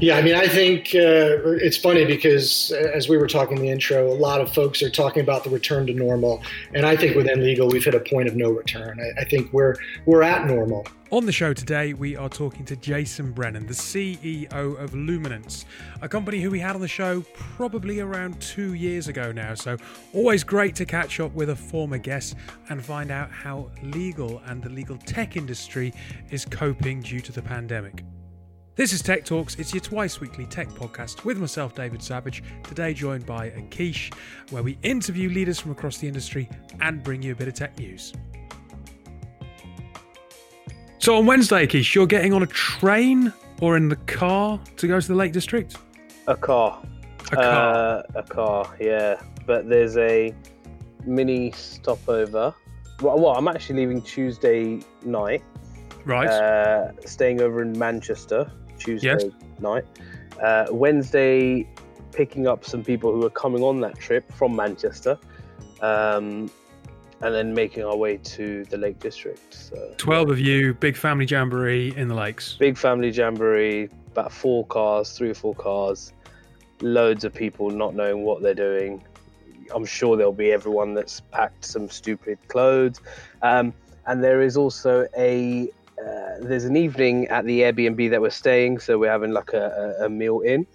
Yeah, I mean, I think uh, it's funny because uh, as we were talking in the intro, a lot of folks are talking about the return to normal, and I think within legal we've hit a point of no return. I, I think we're we're at normal. On the show today, we are talking to Jason Brennan, the CEO of Luminance, a company who we had on the show probably around two years ago now. So, always great to catch up with a former guest and find out how legal and the legal tech industry is coping due to the pandemic. This is Tech Talks. It's your twice weekly tech podcast with myself, David Savage. Today, joined by Akish, where we interview leaders from across the industry and bring you a bit of tech news. So, on Wednesday, Akish, you're getting on a train or in the car to go to the Lake District? A car. A car. Uh, a car, yeah. But there's a mini stopover. Well, well I'm actually leaving Tuesday night, right. uh, staying over in Manchester Tuesday Yes. night. Uh, Wednesday, picking up some people who are coming on that trip from Manchester, um, and then making our way to the Lake District. So 12 of you, big family jamboree in the lakes. big family jamboree, about four cars, three or four cars, loads of people not knowing what they're doing. I'm sure there'll be everyone that's packed some stupid clothes, um, and there is also a uh, there's an evening at the Airbnb that we're staying, so we're having like a, a, meal in,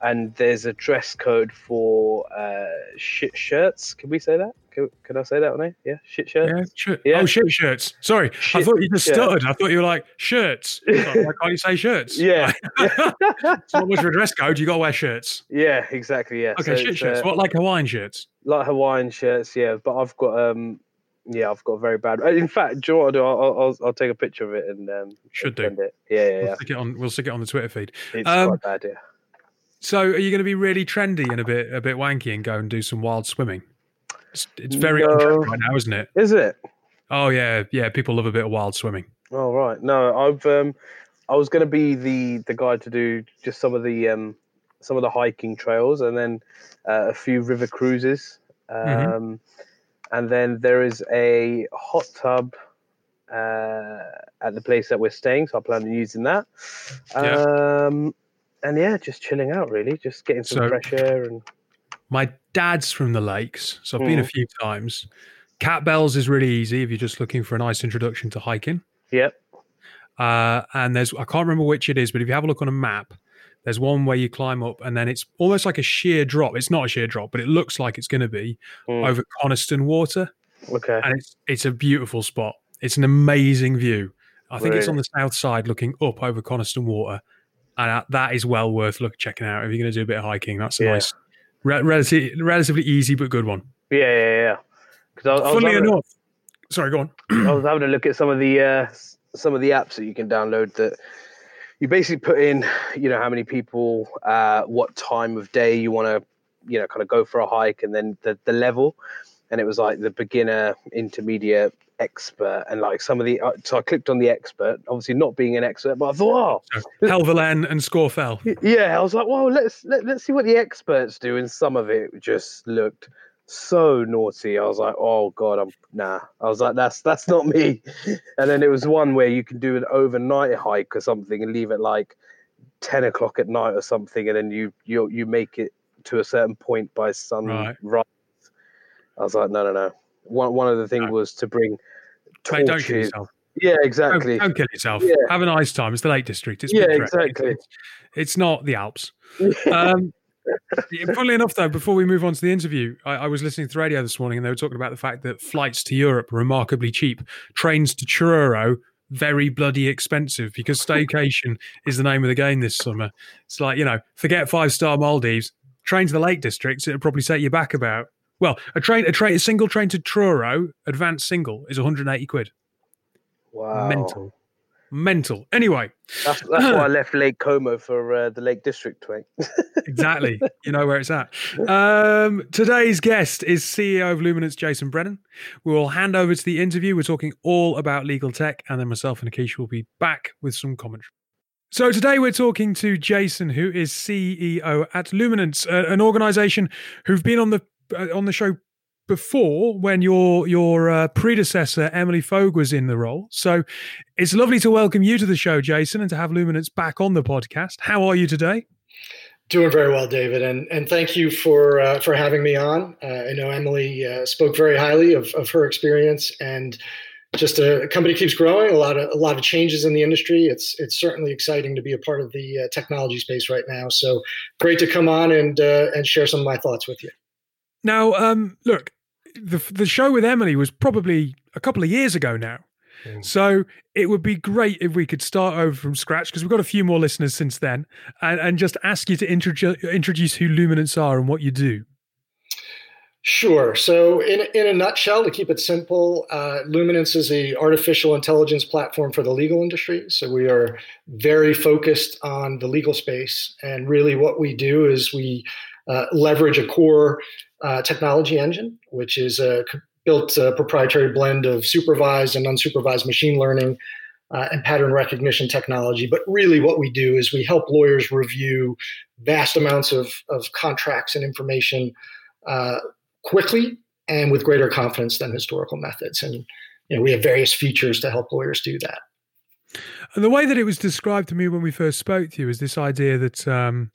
and there's a dress code for uh, shit shirts. Can we say that? Can, can I say that there? Yeah, shit shirts. Yeah. Yeah. Oh, shit shirts. Sorry, I thought you just stuttered. I thought you were like shirts. Why can't you say shirts? Yeah. it's not much a dress code. You got to wear shirts. Yeah, exactly. Yeah. Okay, So shit shirts. uh, What like Hawaiian shirts? like Hawaiian shirts, yeah. But I've got um, yeah, I've got very bad. In fact, do you know what I'll do? I'll, I'll, I'll take a picture of it and um, Should do. it. Yeah, yeah, We'll yeah. stick it on. We'll stick it on the Twitter feed. It's Um, quite bad, yeah. So, are you going to be really trendy and a bit a bit wanky and go and do some wild swimming? It's, it's very No. right now, isn't it? Is it? Oh yeah, yeah. People love a bit of wild swimming. Oh right. No, I've um, I was going to be the the guy to do just some of the um, some of the hiking trails and then uh, a few river cruises. Um, Mhm. And then there is a hot tub uh, at the place that we're staying, so I plan on using that. Yeah. Um, and yeah, just chilling out really, just getting some So- fresh air and My dad's from the lakes, so I've been a Mm. few times. Cat Bells is really easy if you're just looking for a nice introduction to hiking. yep. Uh, and there's I can't remember which it is, but if you have a look on a map, there's one where you climb up and then it's almost like a sheer drop. It's not a sheer drop, but it looks like it's going to be Mm. over Coniston Water, Okay. and it's it's a beautiful spot. It's an amazing view. I think it's on the south side, looking up over Coniston Water, and that- is well worth look checking out if you're going to do a bit of hiking. That's a Yeah. nice, re- relatively relatively easy but good one. Yeah, yeah, yeah. Because I, was- I, Funnily having a- enough, sorry, go on. I was having a look at some of the uh, some of the apps that you can download that you basically put in, you know, how many people, uh, what time of day you want to, you know, kind of go for a hike, and then the the level, and it was like the beginner, intermediate, expert, and like some of the. Uh, so I clicked on the expert, obviously not being an expert, but I thought, oh, Helvellyn and Scafell. Y- Yeah, I was like, well, let's let, let's see what the experts do, and some of it just looked so naughty. I was like, oh god, I'm nah. I was like, that's that's not me. And then it was one where you can do an overnight hike or something and leave at like ten o'clock at night or something, and then you you you make it to a certain point by sunrise. Right. I was like, no, no, no. One one of the things No. was to bring Mate, don't kill torches. yourself. Yeah, Don't, exactly. don't kill yourself. Yeah. Have a nice time. It's the Lake District. It's Yeah, exactly. It's, it's not the Alps. Um, funnily enough, though, before we move on to the interview, I, I was listening to the radio this morning and they were talking about the fact that flights to Europe are remarkably cheap. Trains to Truro, very bloody expensive because staycation is the name of the game this summer. It's like, you know, forget five star Maldives, train to the Lake Districts, it'll probably set you back about. Well, a train, a train, a single train to Truro, advanced single, is 180 quid. wow. Mental. Mental. Anyway, That's, that's why I left Lake Como for uh, the Lake District, mate. exactly. you know where it's at. Um, today's guest is CEO of Luminance, Jason Brennan. We will hand over to the interview. We're talking all about legal tech, and then myself and Akish will be back with some commentary. So today we're talking to Jason, who is CEO at Luminance, uh, an organisation who've been on the uh, on the show before when your your uh, predecessor Emily Foges was in the role. So it's lovely to welcome you to the show, Jason, and to have Luminance back on the podcast. How are you today? Doing very well, David, and and thank you for uh, for having me on. Uh, I know Emily uh, spoke very highly of, of her experience, and just a, a, company keeps growing. A lot of a lot of changes in the industry. It's it's certainly exciting to be a part of the uh, technology space right now. So great to come on and uh, and share some of my thoughts with you. Now, um, look, the the show with Emily was probably a couple of years ago now. Mm. So it would be great if we could start over from scratch because we've got a few more listeners since then, and, and just ask you to introduce introduce who Luminance are and what you do. Sure. So, in, in a nutshell, to keep it simple, uh, Luminance is a artificial intelligence platform for the legal industry. So, we are very focused on the legal space, and really, what we do is we uh, leverage a core uh, technology engine, which is a built a proprietary blend of supervised and unsupervised machine learning uh, and pattern recognition technology. But really, what we do is we help lawyers review vast amounts of, of contracts and information uh, quickly and with greater confidence than historical methods. And you know, we have various features to help lawyers do that. And the way that it was described to me when we first spoke to you is this idea that um,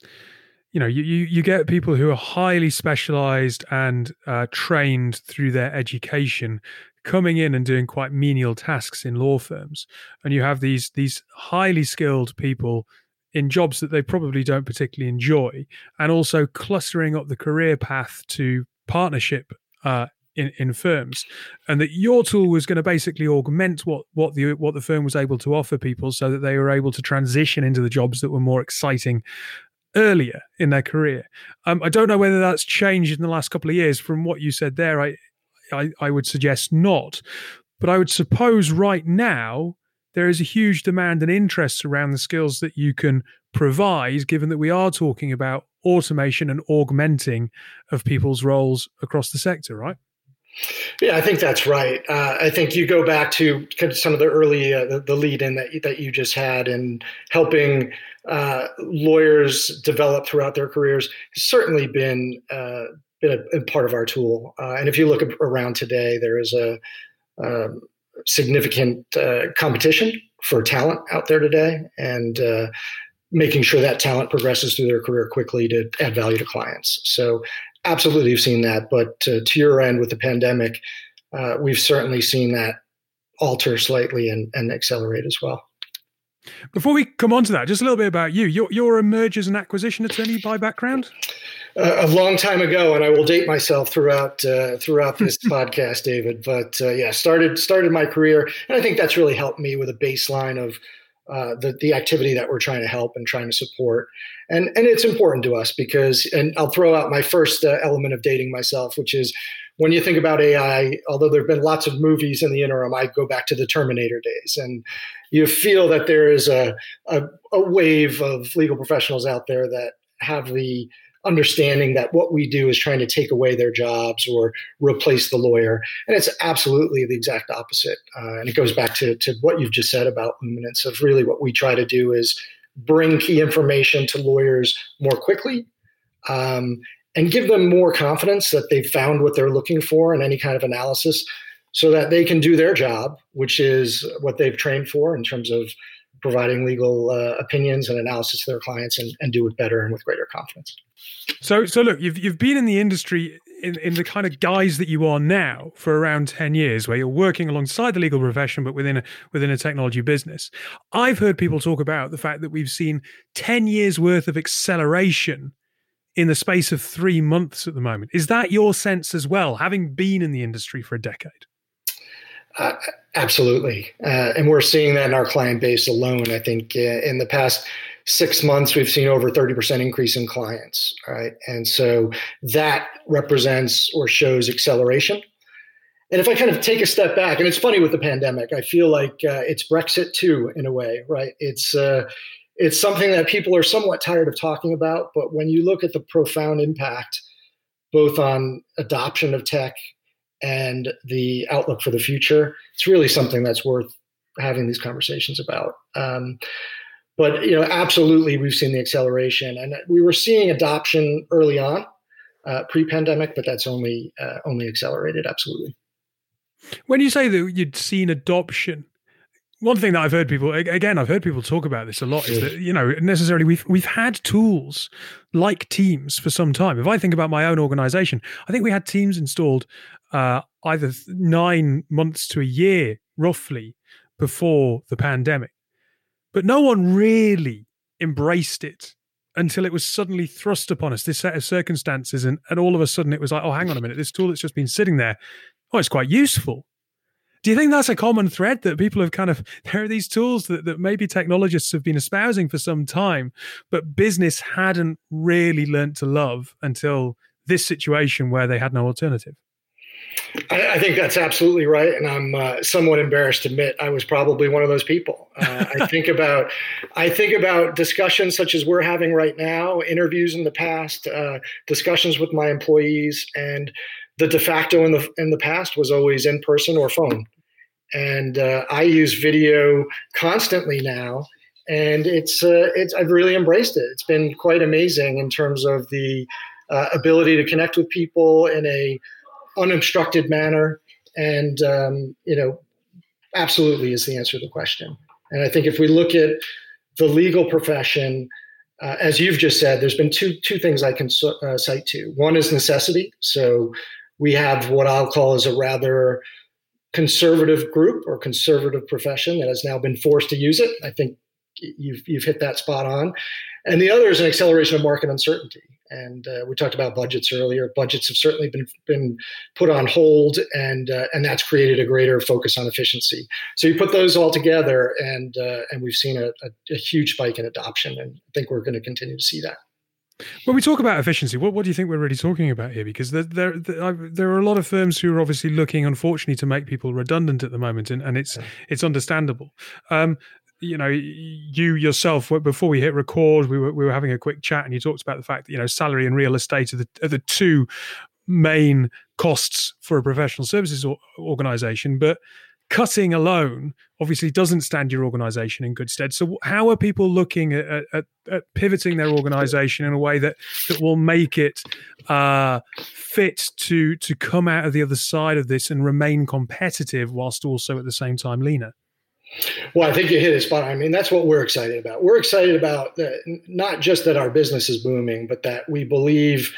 you know you, you, you get people who are highly specialized and uh, trained through their education coming in and doing quite menial tasks in law firms. And you have these these highly skilled people in jobs that they probably don't particularly enjoy and also clustering up the career path to partnership uh, in, in firms, and that your tool was going to basically augment what what the what the firm was able to offer people, so that they were able to transition into the jobs that were more exciting earlier in their career. Um, I don't know whether that's changed in the last couple of years. From what you said there, I, I, I would suggest not. But I would suppose right now there is a huge demand and interest around the skills that you can provide, given that we are talking about automation and augmenting of people's roles across the sector, right? Yeah, I think that's right. Uh, I think you go back to some of the early uh, the, lead in that that you just had, and helping uh, lawyers develop throughout their careers has certainly been uh, been a, a, part of our tool. Uh, and if you look around today, there is a, a um, significant uh, competition for talent out there today, and making sure that talent progresses through their career quickly to add value to clients. So absolutely you've seen that. But to, to your end with the pandemic, uh, we've certainly seen that alter slightly and, and accelerate as well. Before we come on to that, just a little bit about you. You're, you're a mergers and acquisition attorney by background. Uh, a long time ago, and I will date myself throughout uh, throughout this podcast, David. But uh, yeah, started started my career, and I think that's really helped me with a baseline of uh, the the activity that we're trying to help and trying to support, and and it's important to us because, and I'll throw out my first uh, element of dating myself, which is when you think about AI. Although there have been lots of movies in the interim, I go back to the Terminator days, and you feel that there is a, a, a wave of legal professionals out there that have the understanding that what we do is trying to take away their jobs or replace the lawyer. And it's absolutely the exact opposite. Uh, and it goes back to, to what you've just said about luminance of really what we try to do is bring key information to lawyers more quickly um, and give them more confidence that they've found what they're looking for in any kind of analysis so that they can do their job, which is what they've trained for in terms of providing legal uh, opinions and analysis to their clients and, and do it better and with greater confidence. So, so look, you've you've been in the industry in, in the kind of guise that you are now for around ten years, where you're working alongside the legal profession, but within a within a technology business. I've heard people talk about the fact that we've seen ten years worth of acceleration in the space of three months at the moment. Is that your sense as well, having been in the industry for a decade? Uh, absolutely. Uh, and we're seeing that in our client base alone. I think uh, in the past six months, we've seen over 30% increase in clients. Right. And so that represents or shows acceleration. And if I kind of take a step back, and it's funny with the pandemic, I feel like uh, it's Brexit too, in a way, right? It's, uh, it's something that people are somewhat tired of talking about. But when you look at the profound impact, both on adoption of tech and the outlook for the future, it's really something that's worth having these conversations about. Um, but you know, absolutely, we've seen the acceleration, and we were seeing adoption early on. uh, pre-pandemic, but that's only uh, only accelerated. Absolutely. When you say that you'd seen adoption, one thing that I've heard people again, I've heard people talk about this a lot is that you know necessarily we've we've had tools like Teams for some time. If I think about my own organization, I think we had Teams installed uh, either nine months to a year, roughly, before the pandemic, but no one really embraced it until it was suddenly thrust upon us. This set of circumstances, and and all of a sudden it was like, oh, hang on a minute, this tool that's just been sitting there, oh, it's quite useful do you think that's a common thread that people have kind of there are these tools that, that maybe technologists have been espousing for some time, but business hadn't really learnt to love until this situation where they had no alternative? I, I think that's absolutely right, and I'm uh, somewhat embarrassed to admit I was probably one of those people. Uh, I think about I think about discussions such as we're having right now, interviews in the past, uh, discussions with my employees, and the de facto in the in the past was always in person or phone, and uh, I use video constantly now, and it's uh, it's I've really embraced it. It's been quite amazing in terms of the uh, ability to connect with people in a unobstructed manner, and um, you know, absolutely is the answer to the question. And I think if we look at the legal profession. Uh, as you've just said, there's been two two things I can uh, cite to. One is necessity. So we have what I'll call as a rather conservative group or conservative profession that has now been forced to use it. I think you've you've hit that spot on. And the other is an acceleration of market uncertainty. And uh, we talked about budgets earlier. Budgets have certainly been been put on hold, and uh, and that's created a greater focus on efficiency. So you put those all together, and uh, and we've seen a, a, a huge spike in adoption, and I think we're going to continue to see that. When we talk about efficiency, what, what do you think we're really talking about here? Because there, there, there are a lot of firms who are obviously looking, unfortunately, to make people redundant at the moment, and, and it's it's understandable. Um, you know, you yourself, before we hit record, we were we were having a quick chat, and you talked about the fact that you know salary and real estate are the, are the two main costs for a professional services organization, but cutting alone obviously doesn't stand your organization in good stead. So, how are people looking at, at, at pivoting their organization in a way that that will make it uh, fit to to come out of the other side of this and remain competitive whilst also at the same time leaner? Well, I think you hit it spot. I mean, that's what we're excited about. We're excited about the, not just that our business is booming, but that we believe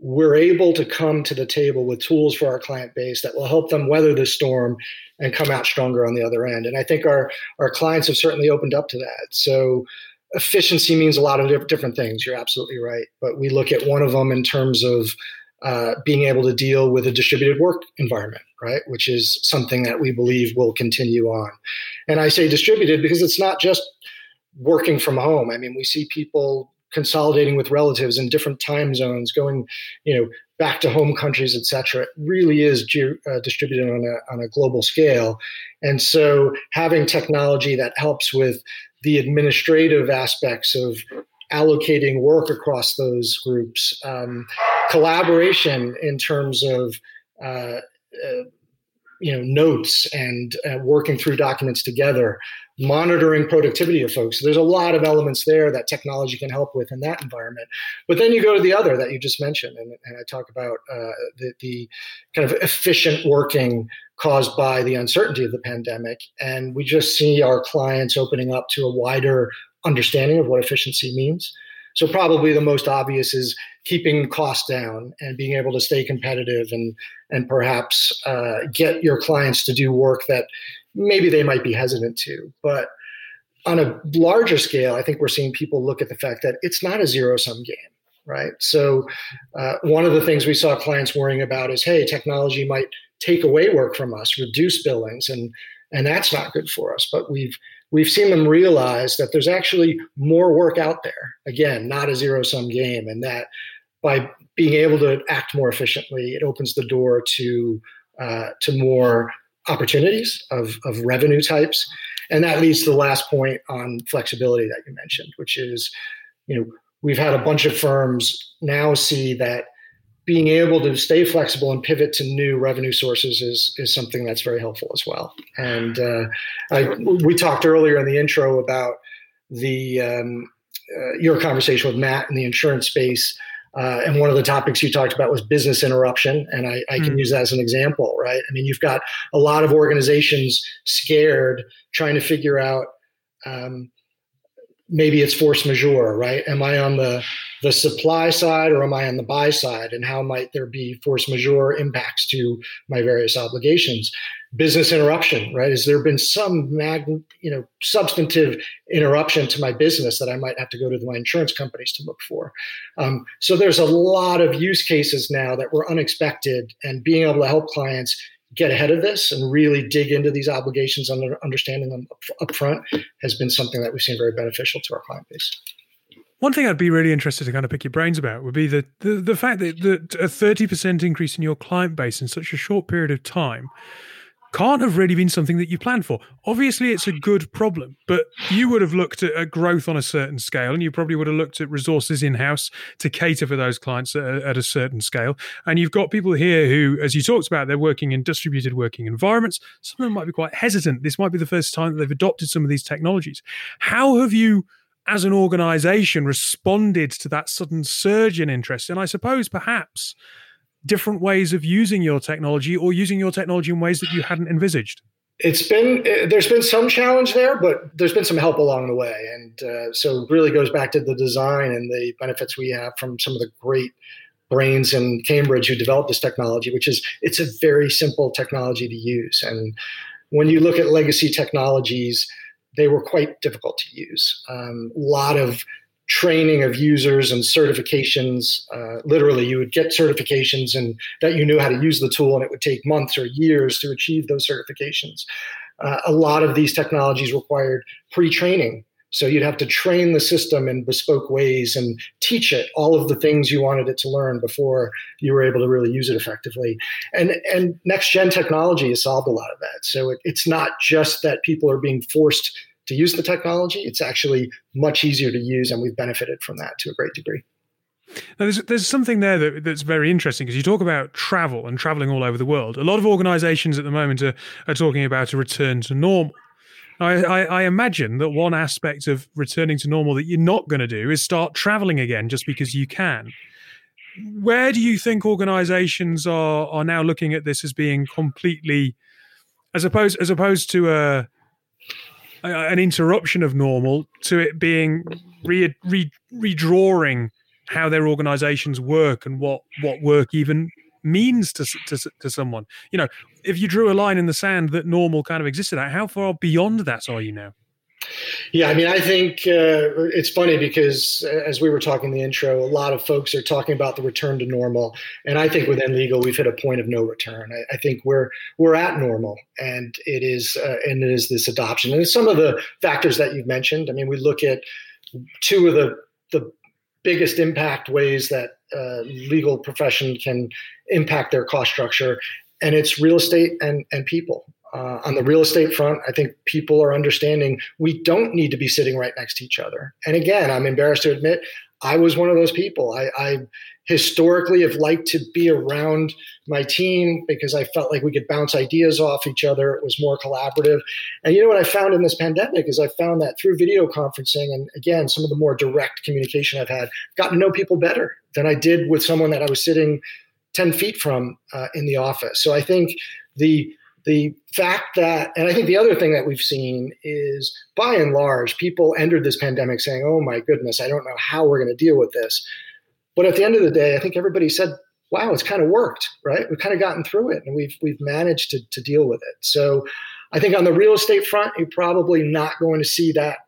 we're able to come to the table with tools for our client base that will help them weather the storm and come out stronger on the other end. And I think our our clients have certainly opened up to that. So efficiency means a lot of different things. You're absolutely right, but we look at one of them in terms of uh, being able to deal with a distributed work environment, right? Which is something that we believe will continue on. And I say distributed because it's not just working from home. I mean, we see people consolidating with relatives in different time zones, going, you know, back to home countries, et cetera. It really is ge- uh, distributed on a, on a global scale. And so having technology that helps with the administrative aspects of allocating work across those groups, um, collaboration in terms of uh, uh, you know notes and uh, working through documents together monitoring productivity of folks. So there's a lot of elements there that technology can help with in that environment. But then you go to the other that you just mentioned and, and i talk about uh, the, the kind of efficient working caused by the uncertainty of the pandemic and we just see our clients opening up to a wider understanding of what efficiency means. So probably the most obvious is keeping costs down and being able to stay competitive and and perhaps uh, get your clients to do work that maybe they might be hesitant to. But on a larger scale, I think we're seeing people look at the fact that it's not a zero sum game, right? So uh, one of the things we saw clients worrying about is, hey, technology might take away work from us, reduce billings, and and that's not good for us. But we've we've seen them realize that there's actually more work out there. Again, not a zero sum game, and that by being able to act more efficiently, it opens the door to uh, to more opportunities of, of revenue types. And that leads to the last point on flexibility that you mentioned, which is, you know, we've had a bunch of firms now see that being able to stay flexible and pivot to new revenue sources is is something that's very helpful as well. And uh, I, we talked earlier in the intro about the um, uh, your conversation with Matt in the insurance space Uh, and one of the topics you talked about was business interruption. And I, I can mm. use that as an example, right? I mean, you've got a lot of organizations scared trying to figure out um, maybe it's force majeure, right? Am I on the the supply side or am I on the buy side? And how might there be force majeure impacts to my various obligations? Business interruption, right? Has there been some mag, you know, substantive interruption to my business that I might have to go to my insurance companies to look for? Um, so there's a lot of use cases now that were unexpected, and being able to help clients get ahead of this and really dig into these obligations and understanding them up, front has been something that we've seen very beneficial to our client base. One thing I'd be really interested to kind of pick your brains about would be the, the, the fact that, that a 30% increase in your client base in such a short period of time can't have really been something that you planned for. Obviously, it's a good problem, but you would have looked at, growth on a certain scale, and you probably would have looked at resources in house to cater for those clients at, a certain scale. And you've got people here who, as you talked about, they're working in distributed working environments. Some of them might be quite hesitant. This might be the first time that they've adopted some of these technologies. How have you? As an organization, responded to that sudden surge in interest, and I suppose perhaps different ways of using your technology or using your technology in ways that you hadn't envisaged? It's been there's been some challenge there, but there's been some help along the way, and uh, so really goes back to the design and the benefits we have from some of the great brains in Cambridge who developed this technology, which is it's a very simple technology to use. And when you look at legacy technologies, they were quite difficult to use. A um, lot of training of users and certifications. Uh, literally, you would get certifications and that you knew how to use the tool, and it would take months or years to achieve those certifications. Uh, a lot of these technologies required pre training. So you'd have to train the system in bespoke ways and teach it all of the things you wanted it to learn before you were able to really use it effectively. And and next gen technology has solved a lot of that. So it, it's not just that people are being forced to use the technology. It's actually much easier to use, and we've benefited from that to a great degree. Now, there's, there's something there that, that's very interesting because you talk about travel and traveling all over the world. A lot of organizations at the moment are, are talking about a return to normal. I, I, I, imagine that one aspect of returning to normal that you're not going to do is start traveling again just because you can. Where do you think organizations are, are now looking at this as being completely, as opposed, as opposed to a, an interruption of normal to it being re, re, redrawing how their organizations work and what what work even means to, to to someone. You know, if you drew a line in the sand that normal kind of existed at, how far beyond that are you now? Yeah, I mean, I think uh, it's funny because uh, as we were talking in the intro, a lot of folks are talking about the return to normal, and I think within legal we've hit a point of no return. I, I think we're we're at normal, and it is uh, and it is this adoption and some of the factors that you've mentioned. I mean, we look at two of the the biggest impact ways that uh, legal profession can impact their cost structure, and it's real estate and and people. Uh, on the real estate front, I think people are understanding we don't need to be sitting right next to each other. And again, I'm embarrassed to admit I was one of those people. I, I historically have liked to be around my team because I felt like we could bounce ideas off each other. It was more collaborative. And you know what I found in this pandemic is I found that through video conferencing and again, some of the more direct communication I've had, got to know people better than I did with someone that I was sitting 10 feet from uh, in the office. So I think the the fact that, and I think the other thing that we've seen is by and large, people entered this pandemic saying, oh my goodness, I don't know how we're going to deal with this. But at the end of the day, I think everybody said, wow, it's kind of worked, right? We've kind of gotten through it and we've, we've managed to, to deal with it. So I think on the real estate front, you're probably not going to see that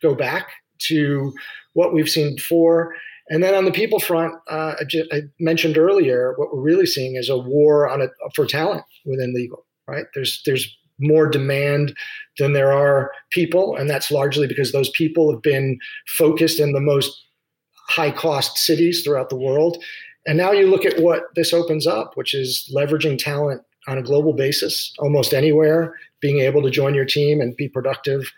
go back to what we've seen before. And then on the people front, uh, I, mentioned earlier, what we're really seeing is a war on a, for talent within legal right? There's there's more demand than there are people, and that's largely because those people have been focused in the most high cost cities throughout the world. And now you look at what this opens up, which is leveraging talent on a global basis, almost anywhere, being able to join your team and be productive.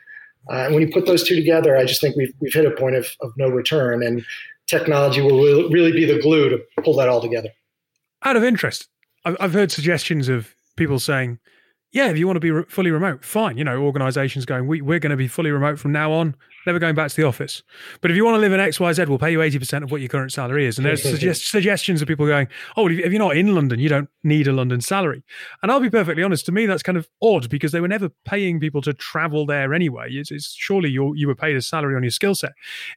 Uh, and when you put those two together, I just think we've, we've hit a point of, of no return. And technology will really be the glue to pull that all together. Out of interest, I've heard suggestions of people saying, yeah, if you want to be re- fully remote, fine. You know, organizations going, we, we're going to be fully remote from now on, never going back to the office. But if you want to live in XYZ, we'll pay you 80% of what your current salary is. And there's suggest- suggestions of people going, oh, well, if you're not in London, you don't need a London salary. And I'll be perfectly honest, to me, that's kind of odd because they were never paying people to travel there anyway. It's, it's surely you you were paid a salary on your skill set.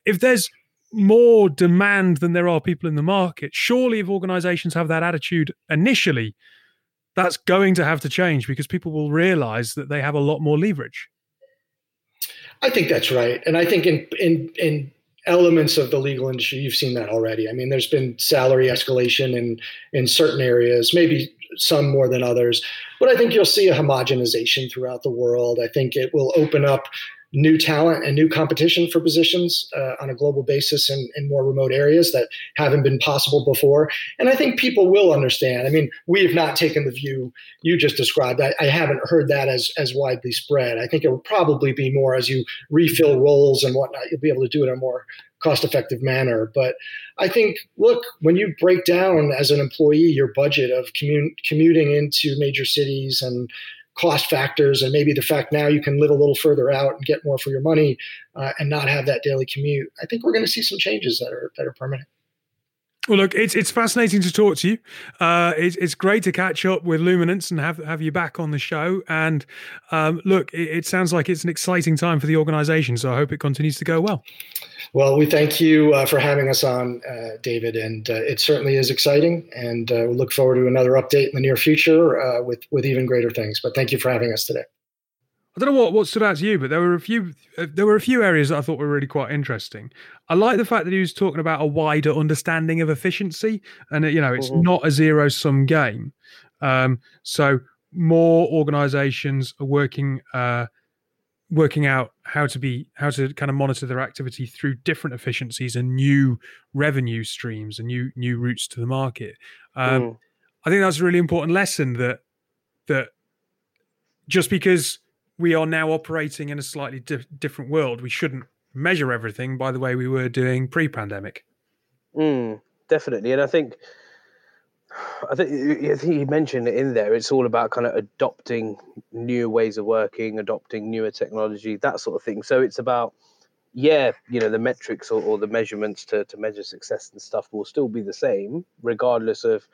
If there's more demand than there are people in the market, surely if organizations have that attitude initially, that's going to have to change because people will realize that they have a lot more leverage. I think that's right, and I think in in in elements of the legal industry, you've seen that already. I mean, there's been salary escalation in in certain areas, maybe some more than others, but I think you'll see a homogenization throughout the world. I think it will open up new talent and new competition for positions uh, on a global basis in, in more remote areas that haven't been possible before. And I think people will understand. I mean, we have not taken the view you just described. I, I haven't heard that as as widely spread. I think it will probably be more as you refill roles and whatnot. You'll be able to do it in a more cost effective manner. But I think, look, when you break down as an employee your budget of commun- commuting into major cities and cost factors and maybe the fact now you can live a little further out and get more for your money uh, and not have that daily commute i think we're going to see some changes that are that are permanent well, look, it's it's fascinating to talk to you. Uh, it's it's great to catch up with Luminance and have have you back on the show. And um, look, it, it, sounds like it's an exciting time for the organisation. So I hope it continues to go well. Well, we thank you uh, for having us on, uh, David, and uh, it certainly is exciting. And uh, we look forward to another update in the near future uh, with with even greater things. But thank you for having us today. I don't know what, what stood out to you, but there were a few uh, there were a few areas that I thought were really quite interesting. I like the fact that he was talking about a wider understanding of efficiency, and you know, it's mm-hmm. not a zero sum game. Um, so more organisations are working uh, working out how to be how to kind of monitor their activity through different efficiencies and new revenue streams and new new routes to the market. Um, mm. I think that's a really important lesson that that just because we are now operating in a slightly di- different world. We shouldn't measure everything by the way we were doing pre-pandemic. Mm, definitely, and I think I think I think you mentioned it in there. It's all about kind of adopting new ways of working, adopting newer technology, that sort of thing. So it's about yeah, you know, the metrics or, or the measurements to, to measure success and stuff will still be the same, regardless of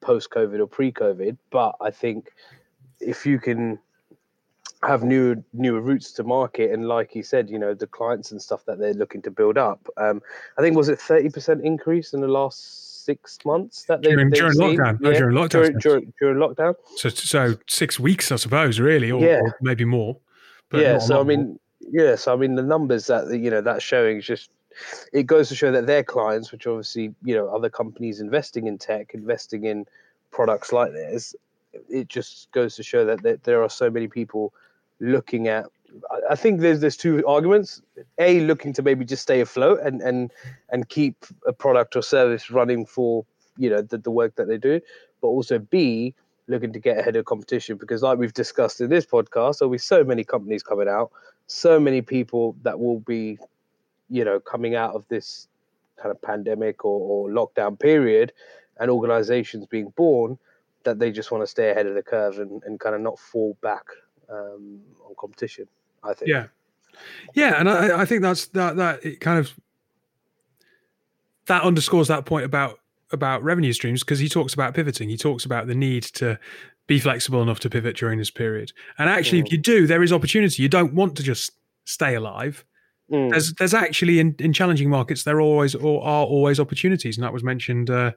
post COVID or pre COVID. But I think if you can have new newer routes to market. And like you said you know the clients and stuff that they're looking to build up. Um i think was it 30% increase in the last six months that they during, during lockdown. Yeah, during lockdown during, during, during, lockdown. So so six weeks i suppose really or, yeah. or maybe more yeah so i mean more. yeah so i mean the numbers that you know that's showing is just it goes to show that their clients which obviously you know other companies investing in tech investing in products like this it just goes to show that, that there are so many people looking at I think there's there's two arguments. A, looking to maybe just stay afloat and and and keep a product or service running for you know the, the work that they do, but also B, looking to get ahead of competition because like we've discussed in this podcast, there'll be so many companies coming out, so many people that will be, you know, coming out of this kind of pandemic or, or lockdown period, and organizations being born that they just want to stay ahead of the curve and, and kind of not fall back um, on competition. I think. Yeah, yeah, and I, I think that's that that it kind of that underscores that point about about revenue streams because he talks about pivoting. He talks about the need to be flexible enough to pivot during this period. And actually, mm. if you do, there is opportunity. You don't want to just stay alive. Mm. There's there's actually in, in challenging markets there are always or are always opportunities, and that was mentioned uh,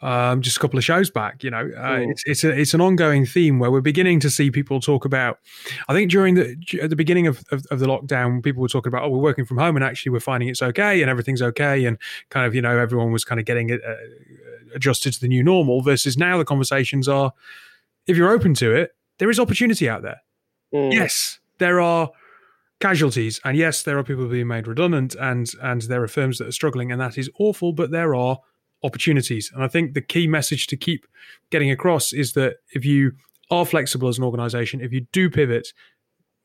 um, just a couple of shows back. You know, uh, it's it's a, it's an ongoing theme where we're beginning to see people talk about. I think during the at the beginning of, of, of the lockdown, people were talking about oh we're working from home and actually we're finding it's okay and everything's okay and kind of you know everyone was kind of getting uh, adjusted to the new normal. Versus now the conversations are if you're open to it, there is opportunity out there. Mm. Yes, there are casualties. And yes, there are people being made redundant and and there are firms that are struggling and that is awful, but there are opportunities. And I think the key message to keep getting across is that if you are flexible as an organization, if you do pivot,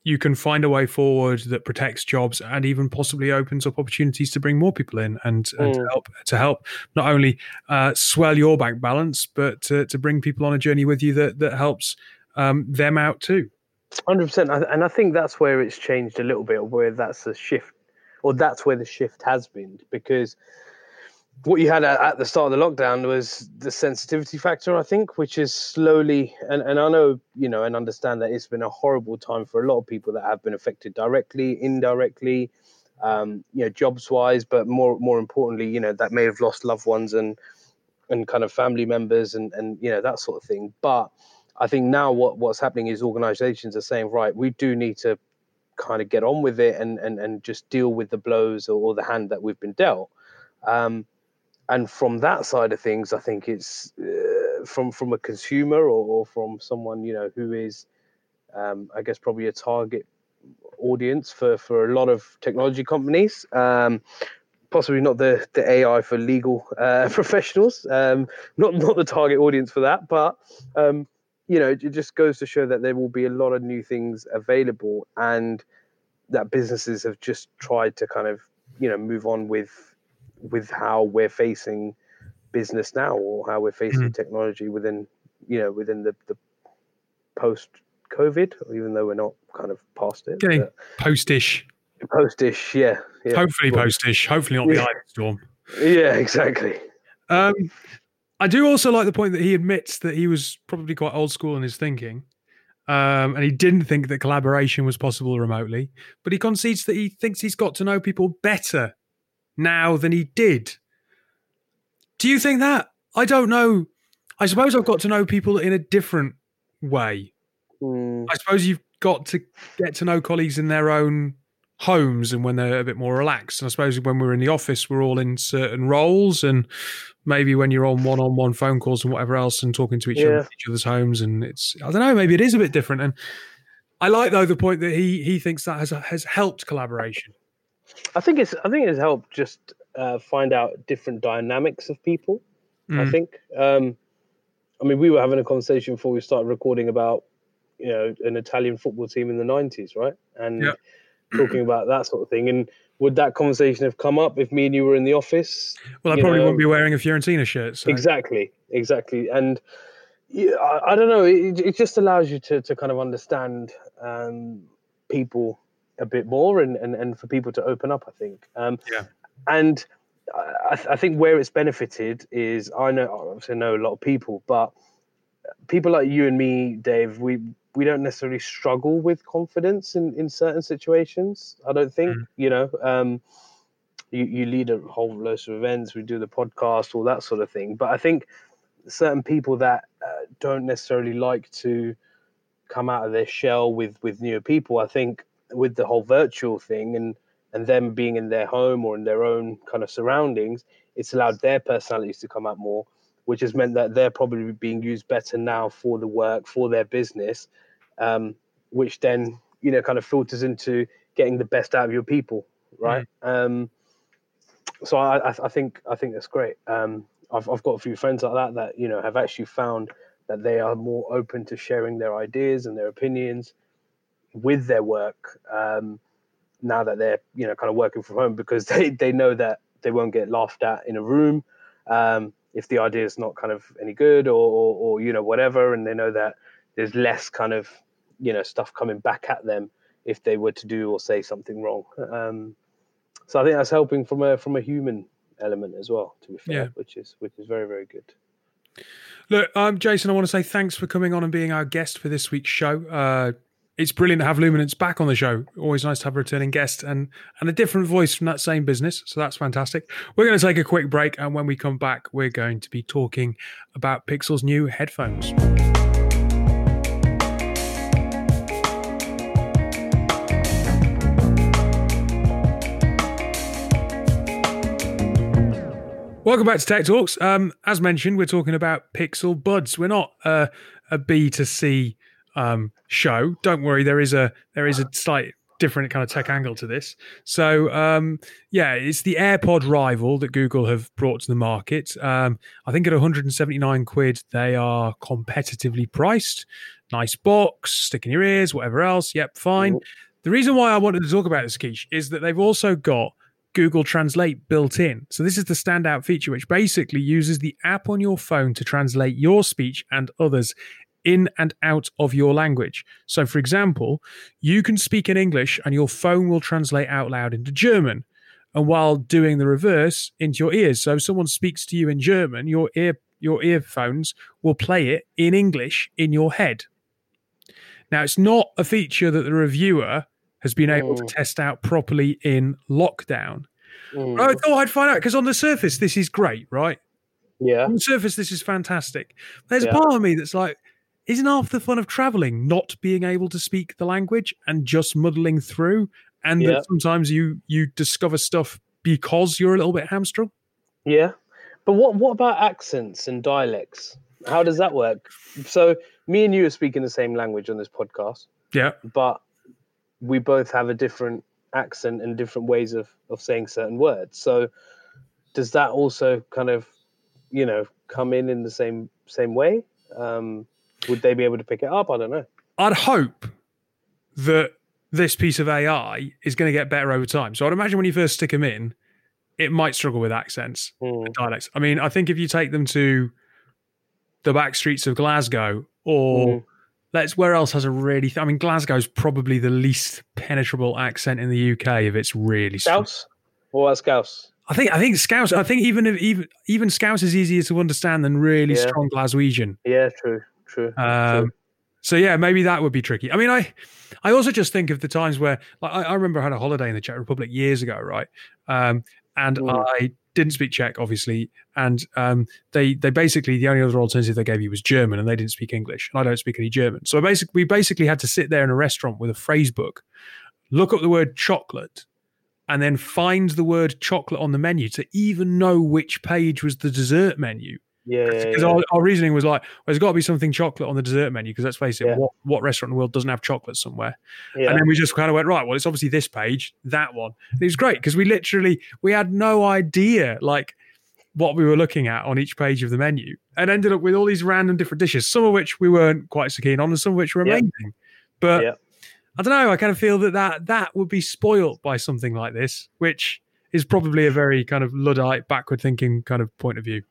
you can find a way forward that protects jobs and even possibly opens up opportunities to bring more people in and, and to mm. help to help not only uh, swell your bank balance, but to, to bring people on a journey with you that that helps um, them out too. Hundred percent, and I think that's where it's changed a little bit, where that's a shift, or that's where the shift has been, because what you had at, the start of the lockdown was the sensitivity factor, I think, which is slowly, and, and I know, you know, and understand that it's been a horrible time for a lot of people that have been affected directly, indirectly, um, you know, jobs wise, but more more importantly, you know, that may have lost loved ones and and kind of family members and and you know that sort of thing. But I think now what what's happening is organisations are saying, right, we do need to kind of get on with it and and and just deal with the blows or, or the hand that we've been dealt. Um, and from that side of things, I think it's uh, from from a consumer or, or, from someone you know who is, um, I guess, probably a target audience for for a lot of technology companies. Um, possibly not the the AI for legal uh, professionals, um, not not the target audience for that, but um, you know, it just goes to show that there will be a lot of new things available, and that businesses have just tried to kind of you know move on with with how we're facing business now or how we're facing mm-hmm. technology within you know within the, the post covid even though we're not kind of past it getting postish postish yeah, yeah. hopefully postish hopefully not the yeah. storm yeah exactly um i do also like the point that he admits that he was probably quite old school in his thinking um, and he didn't think that collaboration was possible remotely, but he concedes that he thinks he's got to know people better now than he did. Do you think that? I don't know. I suppose I've got to know people in a different way. Mm. I suppose you've got to get to know colleagues in their own homes and when they're a bit more relaxed. And I suppose when we're in the office, we're all in certain roles, and maybe when you're on one-on-one phone calls and whatever else, and talking to each yeah. other, each other's homes, and it's I don't know, maybe it is a bit different. And I like though the point that he he thinks that has has helped collaboration. I think it's I think it's helped just uh, find out different dynamics of people. Mm. I think. Um, I mean, we were having a conversation before we started recording about you know an Italian football team in the '90s, right? And yeah. Talking about that sort of thing. And would that conversation have come up if me and you were in the office? Well, I probably know? wouldn't be wearing a Fiorentina shirt. So. Exactly, exactly. And yeah, I, I, don't know. It, it, just allows you to to kind of understand um, people a bit more and, and, and for people to open up, I think. Um, yeah. And I, I think where it's benefited is I know, obviously, I know a lot of people, but people like you and me, Dave, we, we don't necessarily struggle with confidence in, in certain situations. I don't think, mm. you know, um, you, you lead a whole load of events, we do the podcast, all that sort of thing. But I think certain people that uh, don't necessarily like to come out of their shell with, with newer people, I think with the whole virtual thing and and them being in their home or in their own kind of surroundings, it's allowed their personalities to come out more, which has meant that they're probably being used better now for the work, for their business, um, which then, you know, kind of filters into getting the best out of your people, right? Mm. Um, so I, I, think I think that's great. Um, I've, I've got a few friends like that that, you know, have actually found that they are more open to sharing their ideas and their opinions with their work um, now that they're you know kind of working from home because they they know that they won't get laughed at in a room um, if the idea is not kind of any good or, or, or you know whatever, and they know that there's less kind of you know stuff coming back at them if they were to do or say something wrong. Um, so I think that's helping from a from a human element as well. To be fair, yeah. which is which is very very good. Look, um, Jason, I want to say thanks for coming on and being our guest for this week's show. Uh, it's brilliant to have Luminance back on the show. Always nice to have a returning guest and and a different voice from that same business. So that's fantastic. We're going to take a quick break, and when we come back, we're going to be talking about Pixel's new headphones. Welcome back to Tech Talks. Um, as mentioned, we're talking about Pixel Buds. We're not uh, a B to C um, show. Don't worry, there is a there is a slight different kind of tech angle to this. So um, yeah, it's the AirPod rival that Google have brought to the market. Um, I think at 179 quid they are competitively priced. Nice box, stick in your ears, whatever else. Yep, fine. The reason why I wanted to talk about this, Keish, is that they've also got Google Translate built in. So this is the standout feature, which basically uses the app on your phone to translate your speech and others in and out of your language. So, for example, you can speak in English and your phone will translate out loud into German. And while doing the reverse into your ears. So if someone speaks to you in German, your ear your earphones will play it in English in your head. Now, it's not a feature that the reviewer has been able to Mm. test out properly in lockdown. Mm. I thought I'd find out because on the surface, this is great, right? Yeah. On the surface, this is fantastic. There's Yeah. a part of me that's like, isn't half the fun of traveling not being able to speak the language and just muddling through? And Yeah. that sometimes you you discover stuff because you're a little bit hamstrung. Yeah. But what what about accents and dialects? How does that work? So me and you are speaking the same language on this podcast, Yeah. but we both have a different accent and different ways of, of saying certain words. So does that also kind of, you know, come in in the same same way? Um, would they be able to pick it up? I don't know. I'd hope that this piece of AI is going to get better over time. So I'd imagine when you first stick them in, it might struggle with accents and dialects. I mean, I think if you take them to the back streets of Glasgow or Mm. let's where else has a really I mean Glasgow's probably the least penetrable accent in the UK if it's really. Scouse? What about Scouse? I think I think Scouse I think even if even even Scouse is easier to understand than really Yeah. strong Glaswegian. Yeah, true, true. Um, true. so yeah, maybe that would be tricky. I mean, I I also just think of the times where like I, I remember I had a holiday in the Czech Republic years ago, right? Um, and Mm. I didn't speak Czech, obviously, and um, they they basically the only other alternative they gave you was German, and they didn't speak English, and I don't speak any German. So I basically we basically had to sit there in a restaurant with a phrase book, look up the word chocolate, and then find the word chocolate on the menu to even know which page was the dessert menu Yeah, yeah, because yeah. our, our reasoning was like, well, there's got to be something chocolate on the dessert menu. Because let's face it, Yeah. what, what restaurant in the world doesn't have chocolate somewhere? yeah. And then we just kind of went right. Well, it's obviously this page, that one. And it was great because we literally we had no idea like what we were looking at on each page of the menu, and ended up with all these random different dishes. Some of which we weren't quite so keen on, and some of which were Yeah. amazing. But Yeah. I don't know. I kind of feel that that that would be spoilt by something like this, which is probably a very kind of luddite, backward thinking kind of point of view.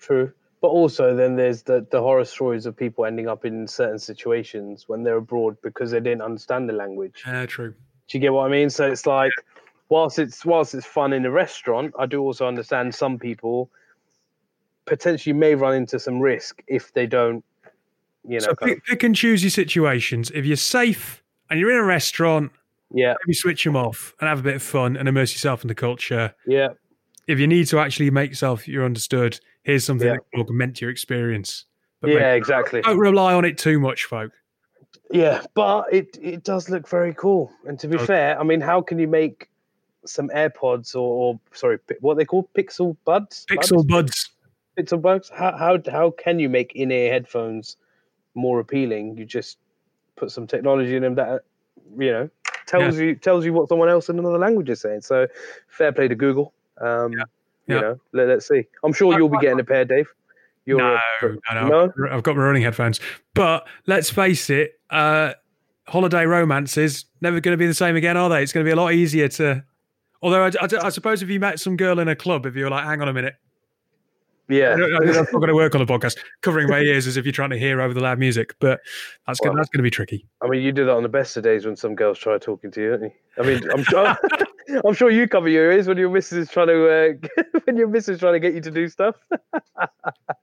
True. But also, then there's the, the horror stories of people ending up in certain situations when they're abroad because they didn't understand the language. Yeah, true. Do you get what I mean? So it's like, whilst it's whilst it's fun in a restaurant, I do also understand some people potentially may run into some risk if they don't, you know, So pick, pick and choose your situations. If you're safe and you're in a restaurant, yeah, maybe switch them off and have a bit of fun and immerse yourself in the culture. yeah, If you need to actually make yourself you're understood, here's something Yeah. that can augment your experience. But yeah, maybe exactly. don't rely on it too much, folk. Yeah, but it it does look very cool. And to be Okay. fair, I mean, how can you make some AirPods or, or sorry, what they call Pixel Buds? Pixel buds. Pixel Buds. How how how can you make in-ear headphones more appealing? You just put some technology in them that you know tells you tells you what someone else in another language is saying. So fair play to Google. Um, Yeah. You Yeah. know, let, let's see. I'm sure you'll be getting a pair, Dave. You're No, a- no, no? no. I've got my running headphones. But let's face it, uh, holiday romances never going to be the same again, are they? It's going to be a lot easier to. Although I, I- I suppose if you met some girl in a club, if you were like, "Hang on a minute," yeah. I that's not going to work on the podcast. Covering my ears as if you're trying to hear over the loud music, but that's Well, gonna, that's going to be tricky. I mean, you do that on the best of days when some girls try talking to you? I mean, I'm sure, I'm sure you cover your ears when your missus is trying to, uh, when your missus is trying to get you to do stuff.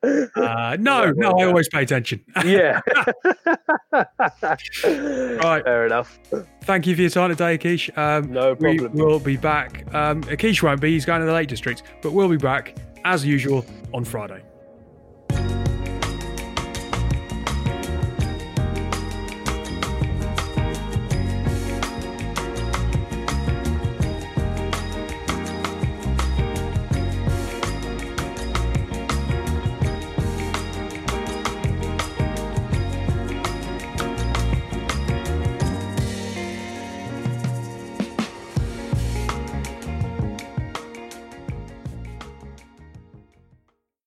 Uh, no, no, I always pay attention. yeah. Right. Fair enough. Thank you for your time today, Akish. Um, No We will be back. Um, Akish won't be; he's going to the Lake District, but we'll be back as usual on Friday.